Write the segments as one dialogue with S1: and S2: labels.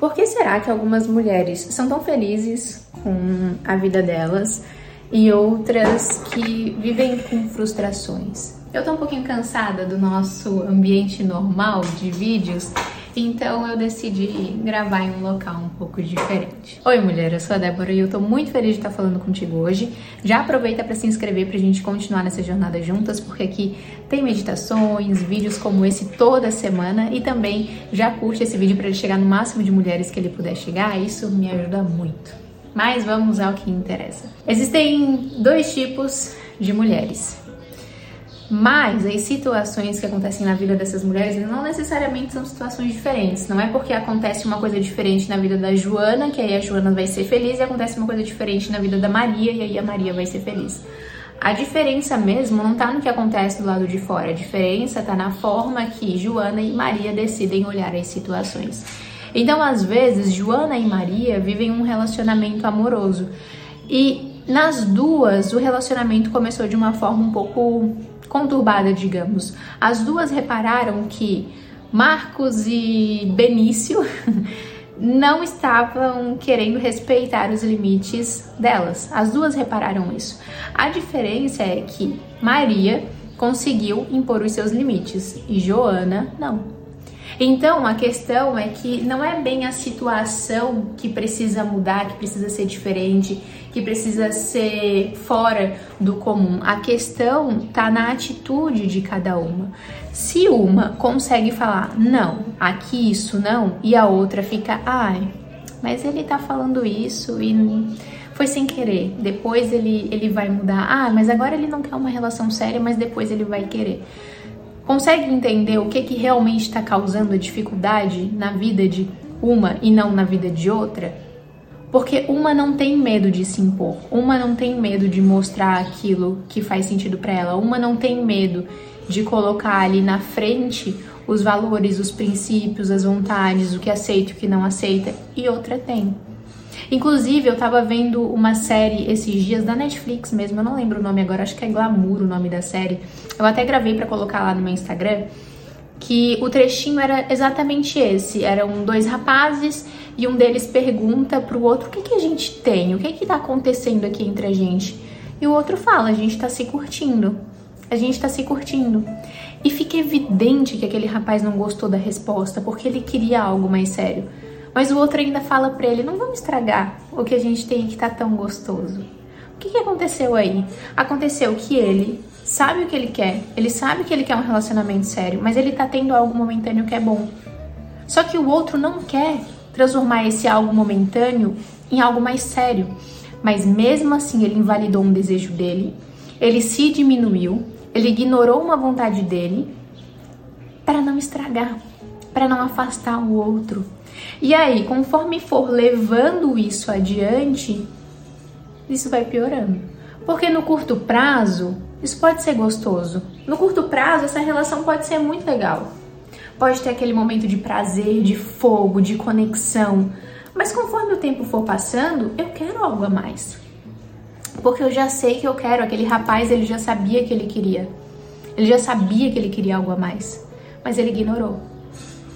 S1: Por que será que algumas mulheres são tão felizes com a vida delas e outras que vivem com frustrações? Eu tô um pouquinho cansada do nosso ambiente normal de vídeos então eu decidi gravar em um local um pouco diferente. Oi, mulher, eu sou a Débora e eu tô muito feliz de estar falando contigo hoje. Já aproveita para se inscrever pra gente continuar nessa jornada juntas, porque aqui tem meditações, vídeos como esse toda semana e também já curte esse vídeo para ele chegar no máximo de mulheres que ele puder chegar, isso me ajuda muito. Mas vamos ao que interessa. Existem dois tipos de mulheres. Mas as situações que acontecem na vida dessas mulheres não necessariamente são situações diferentes. Não é porque acontece uma coisa diferente na vida da Joana, que aí a Joana vai ser feliz, e acontece uma coisa diferente na vida da Maria, e aí a Maria vai ser feliz. A diferença mesmo não tá no que acontece do lado de fora, a diferença tá na forma que Joana e Maria decidem olhar as situações. Então, às vezes, Joana e Maria vivem um relacionamento amoroso. E nas duas, o relacionamento começou de uma forma um pouco conturbada, digamos. As duas repararam que Marcos e Benício não estavam querendo respeitar os limites delas. As duas repararam isso. A diferença é que Maria conseguiu impor os seus limites e Joana não. Então a questão é que não é bem a situação que precisa mudar, que precisa ser diferente, que precisa ser fora do comum. A questão tá na atitude de cada uma. Se uma consegue falar não, aqui isso não, e a outra fica, ai, mas ele tá falando isso e foi sem querer. Depois ele, ele vai mudar. Ah, mas agora ele não quer uma relação séria, mas depois ele vai querer. Consegue entender o que, que realmente está causando a dificuldade na vida de uma e não na vida de outra? Porque uma não tem medo de se impor, uma não tem medo de mostrar aquilo que faz sentido para ela, uma não tem medo de colocar ali na frente os valores, os princípios, as vontades, o que aceita e o que não aceita, e outra tem. Inclusive, eu tava vendo uma série esses dias da Netflix mesmo, eu não lembro o nome agora, acho que é Glamour o nome da série. Eu até gravei para colocar lá no meu Instagram, que o trechinho era exatamente esse. Eram dois rapazes e um deles pergunta pro outro o que, que a gente tem, o que que tá acontecendo aqui entre a gente. E o outro fala, a gente tá se curtindo. A gente tá se curtindo. E fica evidente que aquele rapaz não gostou da resposta, porque ele queria algo mais sério. Mas o outro ainda fala para ele: não vamos estragar o que a gente tem que tá tão gostoso. O que, que aconteceu aí? Aconteceu que ele sabe o que ele quer, ele sabe que ele quer um relacionamento sério, mas ele tá tendo algo momentâneo que é bom. Só que o outro não quer transformar esse algo momentâneo em algo mais sério. Mas mesmo assim ele invalidou um desejo dele, ele se diminuiu, ele ignorou uma vontade dele para não estragar, para não afastar o outro, e aí, conforme for levando isso adiante, isso vai piorando. Porque no curto prazo, isso pode ser gostoso. No curto prazo, essa relação pode ser muito legal. Pode ter aquele momento de prazer, de fogo, de conexão. Mas conforme o tempo for passando, eu quero algo a mais. Porque eu já sei que eu quero. Aquele rapaz, ele já sabia que ele queria. Ele já sabia que ele queria algo a mais. Mas ele ignorou.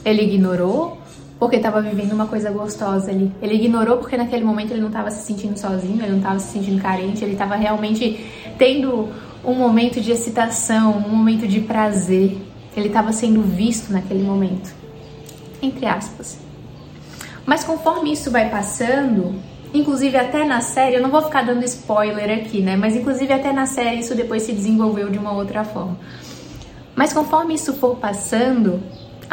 S1: Ele ignorou porque estava vivendo uma coisa gostosa ali. Ele ignorou porque naquele momento ele não estava se sentindo sozinho, ele não estava se sentindo carente, ele estava realmente tendo um momento de excitação, um momento de prazer. Ele estava sendo visto naquele momento. Entre aspas. Mas conforme isso vai passando, inclusive até na série, eu não vou ficar dando spoiler aqui, né? Mas inclusive até na série isso depois se desenvolveu de uma outra forma. Mas conforme isso for passando,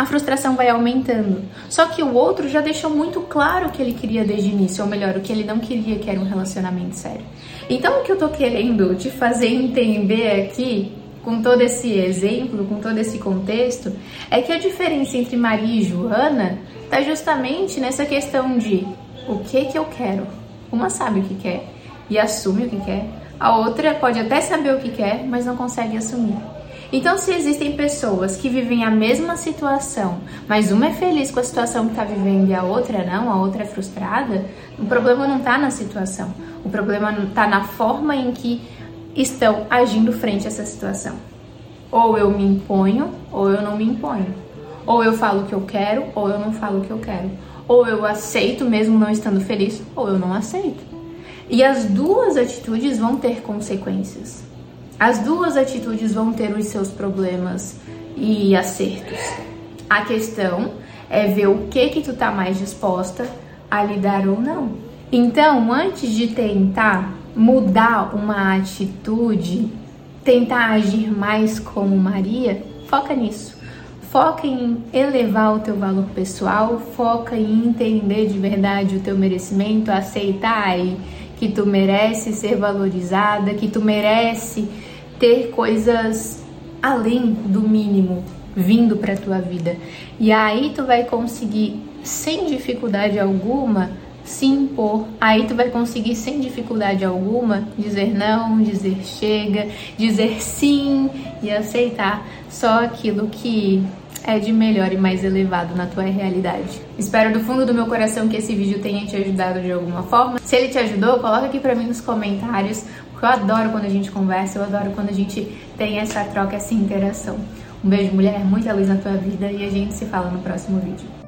S1: a frustração vai aumentando. Só que o outro já deixou muito claro o que ele queria desde o início, ou melhor, o que ele não queria, que era um relacionamento sério. Então, o que eu tô querendo te fazer entender aqui, com todo esse exemplo, com todo esse contexto, é que a diferença entre Maria e Joana tá justamente nessa questão de o que que eu quero. Uma sabe o que quer e assume o que quer. A outra pode até saber o que quer, mas não consegue assumir. Então, se existem pessoas que vivem a mesma situação, mas uma é feliz com a situação que está vivendo e a outra não, a outra é frustrada, o problema não está na situação. O problema está na forma em que estão agindo frente a essa situação. Ou eu me imponho, ou eu não me imponho. Ou eu falo o que eu quero, ou eu não falo o que eu quero. Ou eu aceito mesmo não estando feliz, ou eu não aceito. E as duas atitudes vão ter consequências. As duas atitudes vão ter os seus problemas e acertos. A questão é ver o que que tu tá mais disposta a lidar ou não. Então, antes de tentar mudar uma atitude, tentar agir mais como Maria, foca nisso. Foca em elevar o teu valor pessoal, foca em entender de verdade o teu merecimento, aceitar aí que tu merece ser valorizada, que tu merece ter coisas além do mínimo vindo para tua vida. E aí tu vai conseguir sem dificuldade alguma se impor. Aí tu vai conseguir sem dificuldade alguma dizer não, dizer chega, dizer sim e aceitar só aquilo que é de melhor e mais elevado na tua realidade. Espero do fundo do meu coração que esse vídeo tenha te ajudado de alguma forma. Se ele te ajudou, coloca aqui pra mim nos comentários, eu adoro quando a gente conversa, eu adoro quando a gente tem essa troca, essa interação. Um beijo, mulher, muita luz na tua vida e a gente se fala no próximo vídeo.